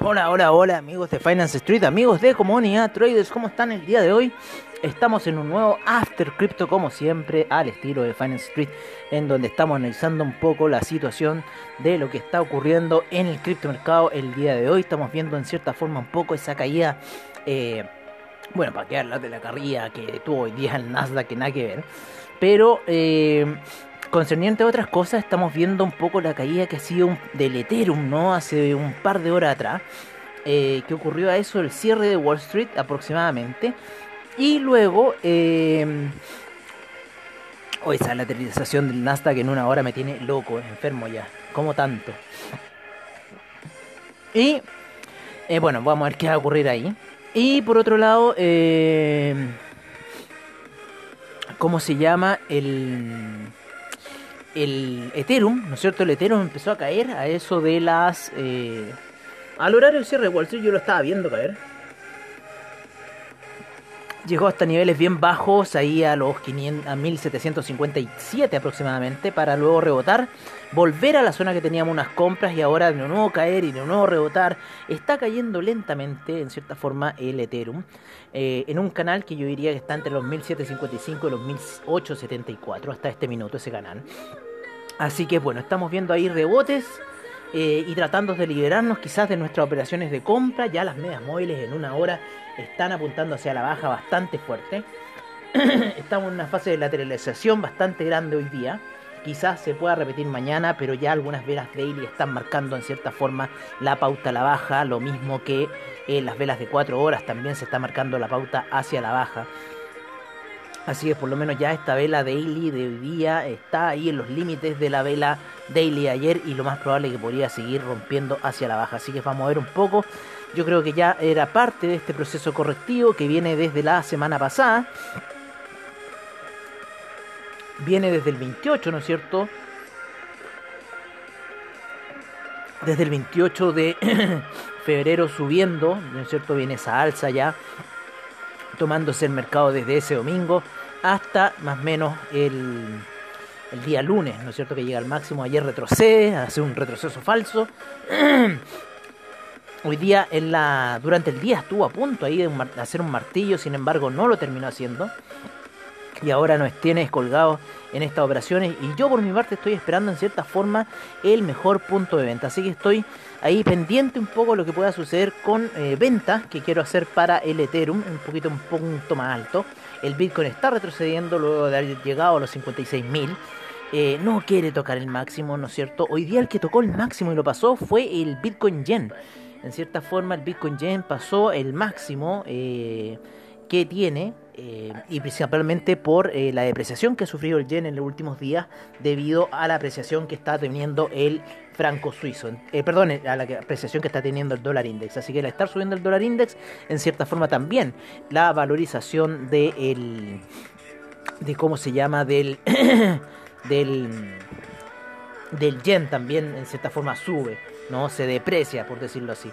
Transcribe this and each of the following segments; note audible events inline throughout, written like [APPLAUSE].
Hola, hola, hola amigos de Finance Street, amigos de Comunidad Traders, ¿cómo están el día de hoy? Estamos en un nuevo After Crypto como siempre al estilo de Finance Street en donde estamos analizando un poco la situación de lo que está ocurriendo en el criptomercado el día de hoy. Estamos viendo en cierta forma un poco esa caída, eh, bueno, para quedar de la carrilla que tuvo hoy día el Nasdaq que nada que ver. Pero eh, concerniente a otras cosas, estamos viendo un poco la caída que ha sido del Ethereum, ¿no? Hace un par de horas atrás. eh, que ocurrió a eso el cierre de Wall Street aproximadamente. Y luego, eh, oh, esa lateralización del Nasdaq en una hora me tiene loco, enfermo ya. Como tanto. Y eh, bueno, vamos a ver qué va a ocurrir ahí. Y por otro lado, eh, ¿cómo se llama? El, el Ethereum, ¿no es cierto? El Ethereum empezó a caer a eso de las... eh, al horario del cierre de Wall Street yo lo estaba viendo caer. Llegó hasta niveles bien bajos, ahí a los 500, a 1757 aproximadamente, para luego rebotar, volver a la zona que teníamos unas compras y ahora de nuevo caer y de nuevo rebotar. Está cayendo lentamente, en cierta forma, el Ethereum, eh, en un canal que yo diría que está entre los 1755 y los 1874 hasta este minuto, ese canal. Así que bueno, estamos viendo ahí rebotes eh, y tratando de liberarnos quizás de nuestras operaciones de compra. Ya las medias móviles en una hora están apuntando hacia la baja bastante fuerte. [CLEARS THROAT] Estamos en una fase de lateralización bastante grande hoy día. Quizás se pueda repetir mañana, pero ya algunas velas daily están marcando en cierta forma la pauta a la baja. Lo mismo que eh, las velas de 4 horas también se está marcando la pauta hacia la baja. Así que por lo menos ya esta vela daily de hoy día está ahí en los límites de la vela daily de ayer y lo más probable es que podría seguir rompiendo hacia la baja. Así que vamos a ver un poco. Yo creo que ya era parte de este proceso correctivo que viene desde la semana pasada. Viene desde el 28, ¿no es cierto? Desde el 28 de [CLEARS THROAT] febrero subiendo, ¿no es cierto? Viene esa alza ya tomándose el mercado desde ese domingo hasta más o menos el, el día lunes, ¿no es cierto? Que llega al máximo, ayer retrocede, hace un retroceso falso. [CLEARS THROAT] Hoy día, en la, durante el día estuvo a punto ahí de, un hacer un martillo, sin embargo no lo terminó haciendo. Y ahora nos tiene colgados en estas operaciones. Y yo por mi parte estoy esperando en cierta forma el mejor punto de venta. Así que estoy ahí pendiente un poco lo que pueda suceder con eh, ventas que quiero hacer para el Ethereum. Un poquito un punto más alto. El Bitcoin está retrocediendo luego de haber llegado a los 56.000. Eh, no quiere tocar el máximo, ¿no es cierto? Hoy día el que tocó el máximo y lo pasó fue el Bitcoin Yen. En cierta forma el Bitcoin Yen pasó el máximo eh, que tiene eh, y principalmente por eh, la depreciación que ha sufrido el yen en los últimos días debido a la apreciación que está teniendo el franco suizo, eh, perdón, a la apreciación que está teniendo el dólar index. Así que al estar subiendo el dólar index, en cierta forma también la valorización de el, de cómo se llama del [COUGHS] del del yen también en cierta forma sube, no se deprecia por decirlo así.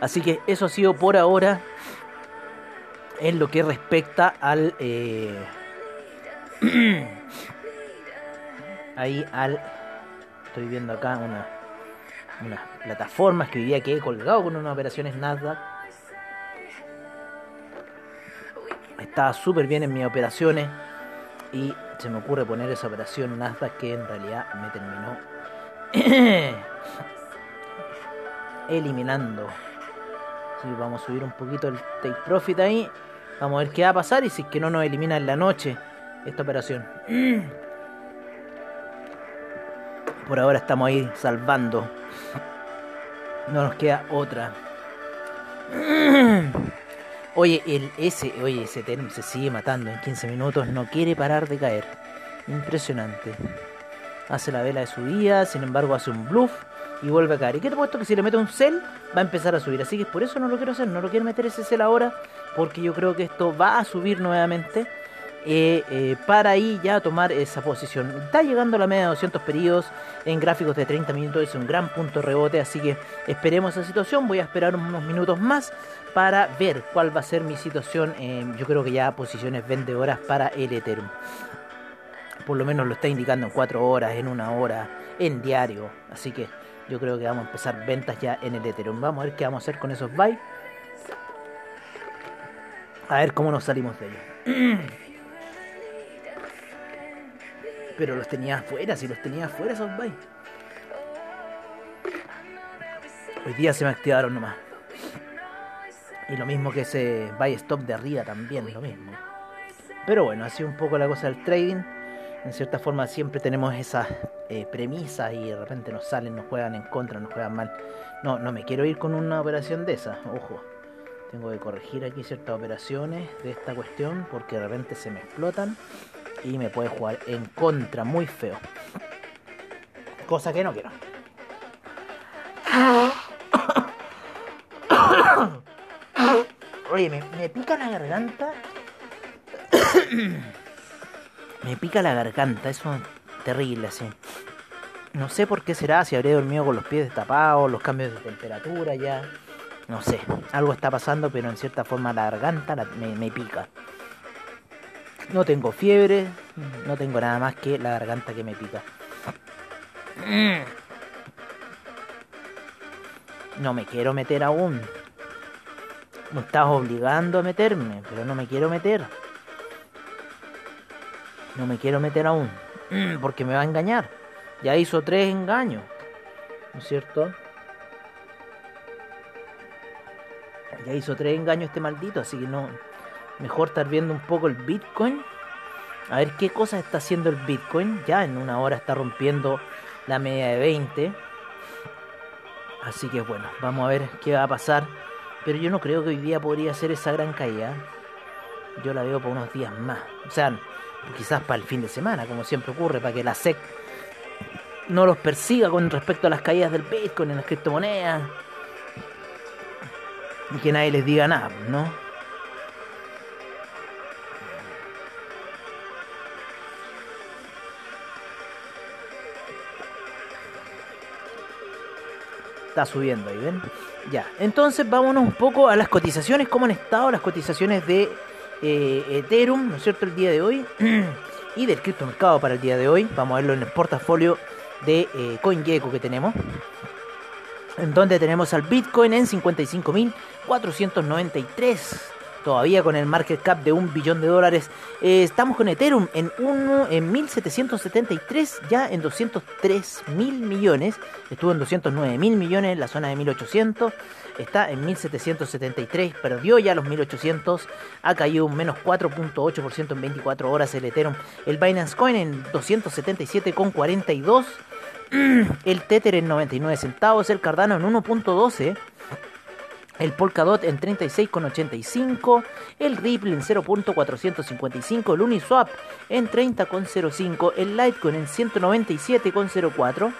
Así que eso ha sido por ahora en lo que respecta al eh, [CLEARS THROAT] ahí al estoy viendo acá una unas plataformas que hoy día quedé colgado con unas operaciones Nasdaq. Estaba súper bien en mis operaciones y se me ocurre poner esa operación Nasdaq que en realidad me terminó [CLEARS THROAT] eliminando Vamos a subir un poquito el take profit ahí. Vamos a ver qué va a pasar y si es que no nos elimina en la noche esta operación. [CLEARS THROAT] Por ahora estamos ahí salvando. No nos queda otra. [CLEARS THROAT] Oye, el S, oye, ese Ethereum se sigue matando en 15 minutos, no quiere parar de caer. Impresionante. Hace la vela de subida, sin embargo hace un bluff y vuelve a caer. ¿Y qué te puesto? Que si le meto un cel, va a empezar a subir. Así que por eso no lo quiero hacer, no lo quiero meter ese cel ahora, porque yo creo que esto va a subir nuevamente. eh, eh, para ahí ya tomar esa posición. Está llegando a la media de 200 periodos en gráficos de 30 minutos, es un gran punto de rebote, así que esperemos esa situación. Voy a esperar unos minutos más para ver cuál va a ser mi situación. yo creo que ya posiciones vendedoras para el Ethereum. Por lo menos lo está indicando en 4 horas, en una hora, en diario. Así que yo creo que vamos a empezar ventas ya en el Ethereum. Vamos a ver qué vamos a hacer con esos buy. A ver cómo nos salimos de ellos. [CLEARS THROAT] Pero los tenía afuera, si los tenía afuera esos buy. Hoy día se me activaron nomás. Y lo mismo que ese buy stop de arriba también, lo mismo. Pero bueno, así un poco la cosa del trading. En cierta forma siempre tenemos esas eh, premisas y de repente nos salen, nos juegan en contra, nos juegan mal. No, no me quiero ir con una operación de esas, ojo. Tengo que corregir aquí ciertas operaciones de esta cuestión porque de repente se me explotan y me puede jugar en contra muy feo. Cosa que no quiero. [COUGHS] Oye, me, me pica la garganta. [COUGHS] me pica la garganta, eso es terrible así. No sé por qué será, si habré dormido con los pies destapados, los cambios de temperatura ya. No sé, algo está pasando, pero en cierta forma la garganta la- me, me pica. No tengo fiebre, no tengo nada más que la garganta que me pica. No me quiero meter aún. Me estás obligando a meterme, pero no me quiero meter. No me quiero meter aún. [CLEARS THROAT] Porque me va a engañar. Ya hizo tres engaños. ¿No es cierto? Ya hizo tres engaños este maldito, así que no. Mejor estar viendo un poco el Bitcoin. A ver qué cosas está haciendo el Bitcoin. Ya en una hora está rompiendo la media de 20. Así que bueno, vamos a ver qué va a pasar. Pero yo no creo que hoy día podría ser esa gran caída. Yo la veo por unos días más. O sea, quizás para el fin de semana, como siempre ocurre, para que la SEC no los persiga con respecto a las caídas del Bitcoin en las criptomonedas. Y que nadie les diga nada, ¿no? Está subiendo ahí, ¿ven? Ya, entonces vámonos un poco a las cotizaciones, cómo han estado las cotizaciones de eh, Ethereum, ¿no es cierto?, el día de hoy, [CLEARS THROAT] y del criptomercado para el día de hoy. Vamos a verlo en el portafolio de eh, CoinGecko que tenemos, en donde tenemos al Bitcoin en 55.493. Todavía con el market cap de un billón de dólares. Eh, estamos con Ethereum en, uno, en 1773, ya en 203 mil millones. Estuvo en 209 mil millones la zona de 1800. Está en 1773, perdió ya los 1800. Ha caído un menos 4.8% en 24 horas el Ethereum. El Binance Coin en 277,42. [CLEARS THROAT] El Tether en 99 centavos. El Cardano en 1.12. El Polkadot en 36,85, el Ripple en 0.455, el Uniswap en 30,05, el Litecoin en 197,04,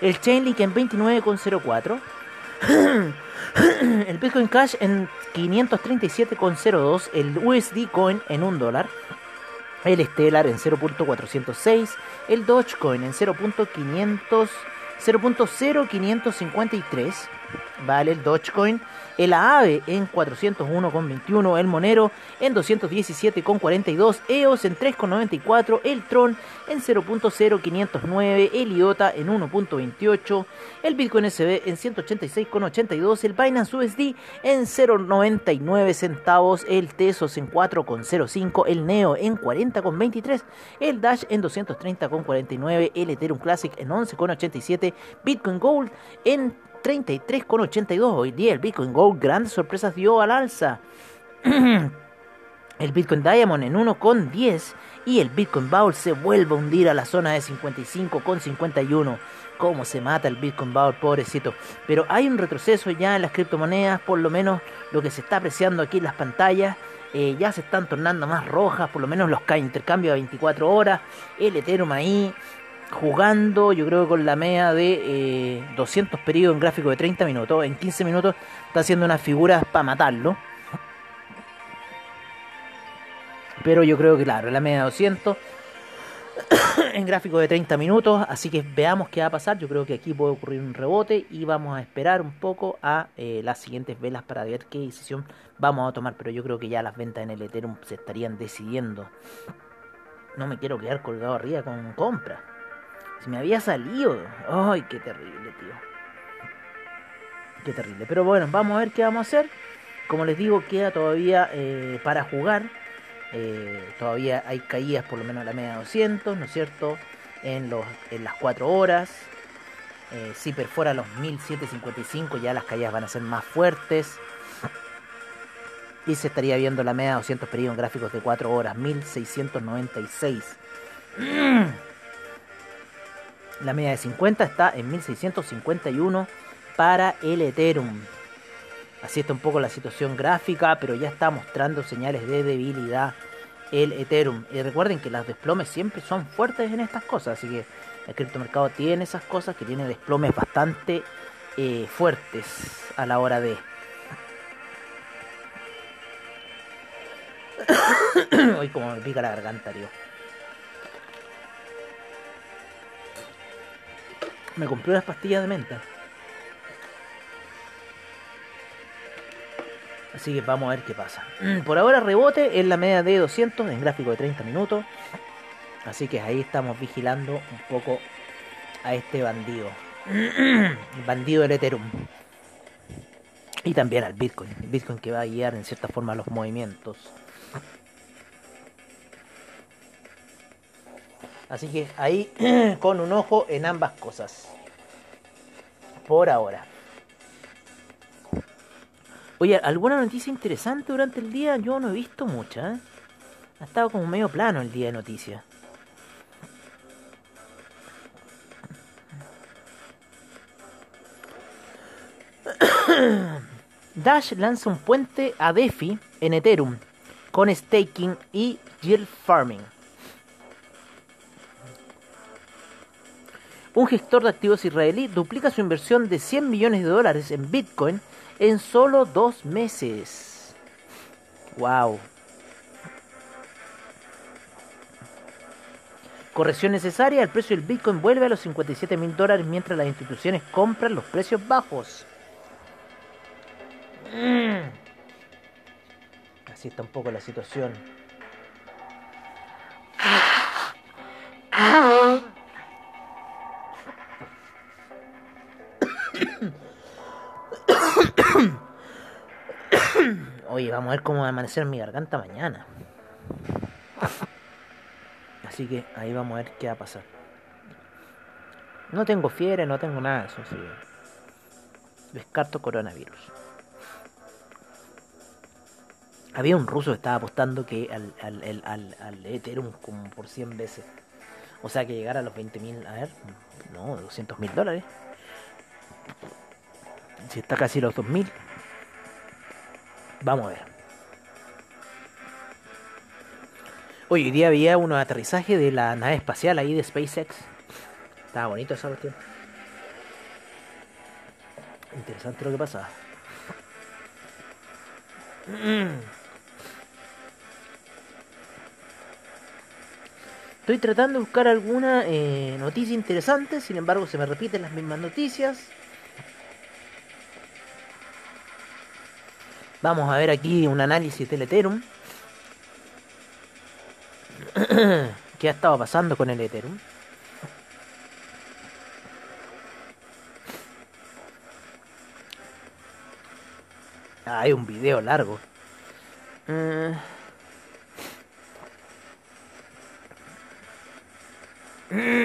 el Chainlink en 29,04, [CLEARS THROAT] el Bitcoin Cash en 537,02, el USD Coin en 1 dólar, el Stellar en 0.406, el Dogecoin en 0.500 0.0553 vale el Dogecoin, el AAVE en 401,21, el Monero en 217,42, EOS en 3,94, el Tron en 0.0509, el IOTA en 1.28, el Bitcoin SB en 186,82, el Binance USD en 0.99 centavos, el Tesos en 4,05, el Neo en 40,23, el Dash en 230,49, el Ethereum Classic en 11,87, Bitcoin Gold en 33,82. Hoy día el Bitcoin Gold grandes sorpresas dio al alza. [CLEARS THROAT] el Bitcoin Diamond en 1,10 y el Bitcoin Bowl se vuelve a hundir a la zona de 55,51. Cómo se mata el Bitcoin Bowl, pobrecito. Pero hay un retroceso ya en las criptomonedas, por lo menos lo que se está apreciando aquí en las pantallas. eh, ya se están tornando más rojas, por lo menos los ca- intercambios a 24 horas. El Ethereum ahí jugando, yo creo que con la media de eh, 200 periodos en gráfico de 30 minutos. En 15 minutos está haciendo unas figuras para matarlo. Pero yo creo que, claro, la media de 200 [COUGHS] en gráfico de 30 minutos. Así que veamos qué va a pasar. Yo creo que aquí puede ocurrir un rebote y vamos a esperar un poco a eh, las siguientes velas para ver qué decisión vamos a tomar. Pero yo creo que ya las ventas en el Ethereum se estarían decidiendo. No me quiero quedar colgado arriba con compra. Si me había salido. Ay, qué terrible, tío. Qué terrible. Pero bueno, vamos a ver qué vamos a hacer. Como les digo, queda todavía eh, para jugar. Eh, todavía hay caídas por lo menos a la media 200, ¿no es cierto? En, los, en las 4 horas. Eh, si perfora los 1755 ya las caídas van a ser más fuertes. Y se estaría viendo la media 200 periodos en gráficos de 4 horas, 1696. [CLEARS THROAT] La media de 50 está en 1651 para el Ethereum. Así está un poco la situación gráfica, pero ya está mostrando señales de debilidad el Ethereum. Y recuerden que las desplomes siempre son fuertes en estas cosas, así que el criptomercado tiene esas cosas que tiene desplomes bastante eh, fuertes a la hora de... [COUGHS] Hoy como me pica la garganta, tío. Me compré unas pastillas de menta. Así que vamos a ver qué pasa. Por ahora rebote en la media de 200 en gráfico de 30 minutos. Así que ahí estamos vigilando un poco a este bandido. El bandido del Ethereum. Y también al Bitcoin. El Bitcoin que va a guiar en cierta forma los movimientos. Así que ahí [CLEARS THROAT] con un ojo en ambas cosas. Por ahora. Oye, ¿alguna noticia interesante durante el día? Yo no he visto mucha. ¿eh? Ha estado como medio plano el día de noticias. [CLEARS THROAT] Dash lanza un puente a DeFi en Ethereum con staking y yield farming. Un gestor de activos israelí duplica su inversión de 100 millones de dólares en Bitcoin en solo dos meses. Wow. Corrección necesaria, el precio del Bitcoin vuelve a los 57 mil dólares mientras las instituciones compran los precios bajos. Mm. Así está un poco la situación. Oye, vamos a ver cómo va a amanecer mi garganta mañana. Así que ahí vamos a ver qué va a pasar. No tengo fiebre, no tengo nada, eso sí. Descarto coronavirus. Había un ruso que estaba apostando que al, al, al, al, al Ethereum como por 100 veces. O sea que llegara a los 20 mil, a ver, no, 200 mil dólares. Si está casi los 2000. Vamos a ver. Hoy día había unos aterrizajes de la nave espacial ahí de SpaceX. Estaba bonito esa cuestión. Interesante lo que pasaba. Estoy tratando de buscar alguna eh, noticia interesante, sin embargo se me repiten las mismas noticias. Vamos a ver aquí un análisis del Ethereum. [CLEARS THROAT] ¿Qué ha estado pasando con el Ethereum? Ah, hay un video largo. Eh. [CLEARS THROAT]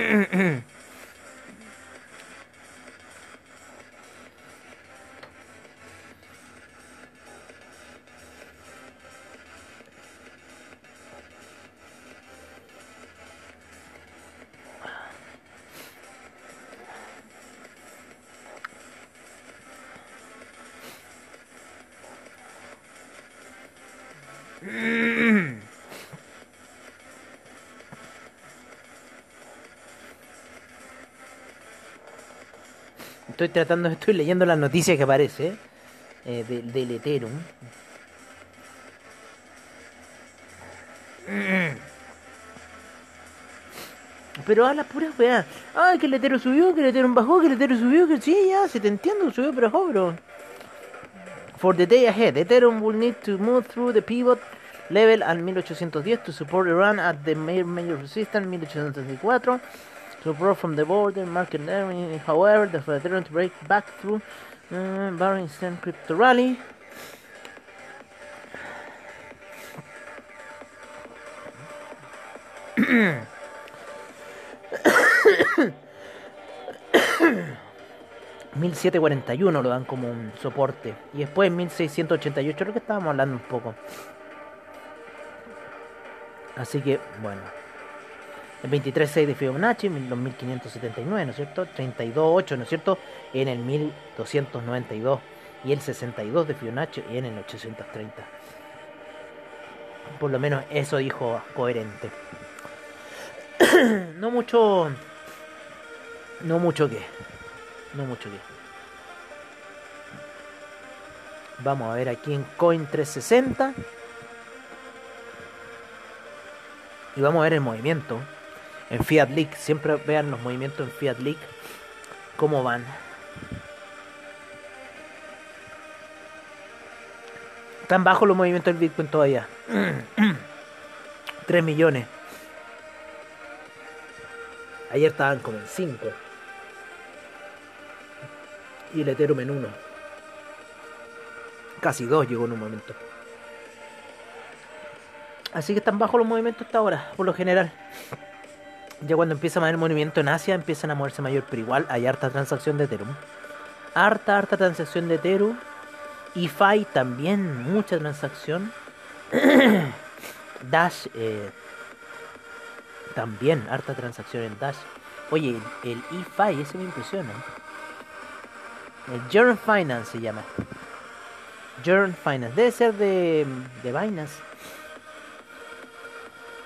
Estoy tratando, estoy leyendo las noticias que aparece eh, de- del Ethereum. Pero a la pura weá. Ay, que el Ethereum subió, que el Ethereum bajó, que el Ethereum subió, que sí, ya, si te entiendo, subió, pero bajó, bro. For the day ahead, Ethereum will need to move through the pivot level at 1810 to support a run at the major, resistance 1834. Support from the border market however, the Ethereum to break back through uh, barring crypto rally. ...1741 lo dan como un soporte... ...y después 1688... ...lo que estábamos hablando un poco... Así que, bueno... El 23.6 de Fibonacci, en los 1579, ¿no es cierto? 32.8, ¿no es cierto? En el 1292. Y el 62 de Fibonacci en el 830. Por lo menos eso dijo coherente. [COUGHS] no mucho. No mucho que. No mucho que. Vamos a ver aquí en Coin 360. Y vamos a ver el movimiento. En Fiat League. Siempre vean los movimientos en Fiat League. Cómo van. Están bajos los movimientos del Bitcoin todavía. [CLEARS THROAT] 3 millones. Ayer estaban como en 5. Y el Ethereum en 1. Casi 2 llegó en un momento. Así que están bajos los movimientos hasta ahora, por lo general. Ya cuando empieza a haber movimiento en Asia, empiezan a moverse mayor, pero igual hay harta transacción de Ethereum. Harta, harta transacción de Ethereum. Y FI también, mucha transacción. [COUGHS] Dash, eh, también, harta transacción en Dash. Oye, el, el EFI, ese me impresiona. El Journal Finance se llama. Journal Finance, debe ser de, de Binance.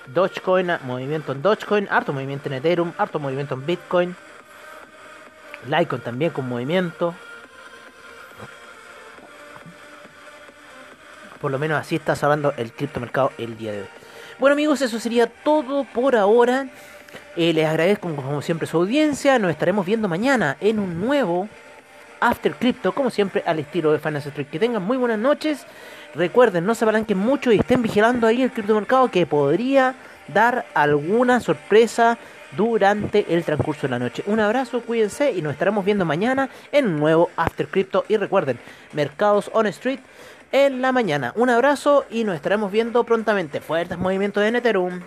Dogecoin, ah, movimiento en Dogecoin, harto movimiento en Ethereum, harto movimiento en Bitcoin. Litecoin también con movimiento. Por lo menos así está hablando el criptomercado el día de hoy. Bueno amigos, eso sería todo por ahora. Eh, les agradezco como siempre su audiencia. Nos estaremos viendo mañana en un nuevo After Crypto, como siempre al estilo de Finance Street. Que tengan muy buenas noches. Recuerden, no se apalanquen mucho y estén vigilando ahí el criptomercado que podría dar alguna sorpresa durante el transcurso de la noche. Un abrazo, cuídense y nos estaremos viendo mañana en un nuevo After Crypto. Y recuerden, mercados on street en la mañana. Un abrazo y nos estaremos viendo prontamente. Fuertes movimientos en Ethereum.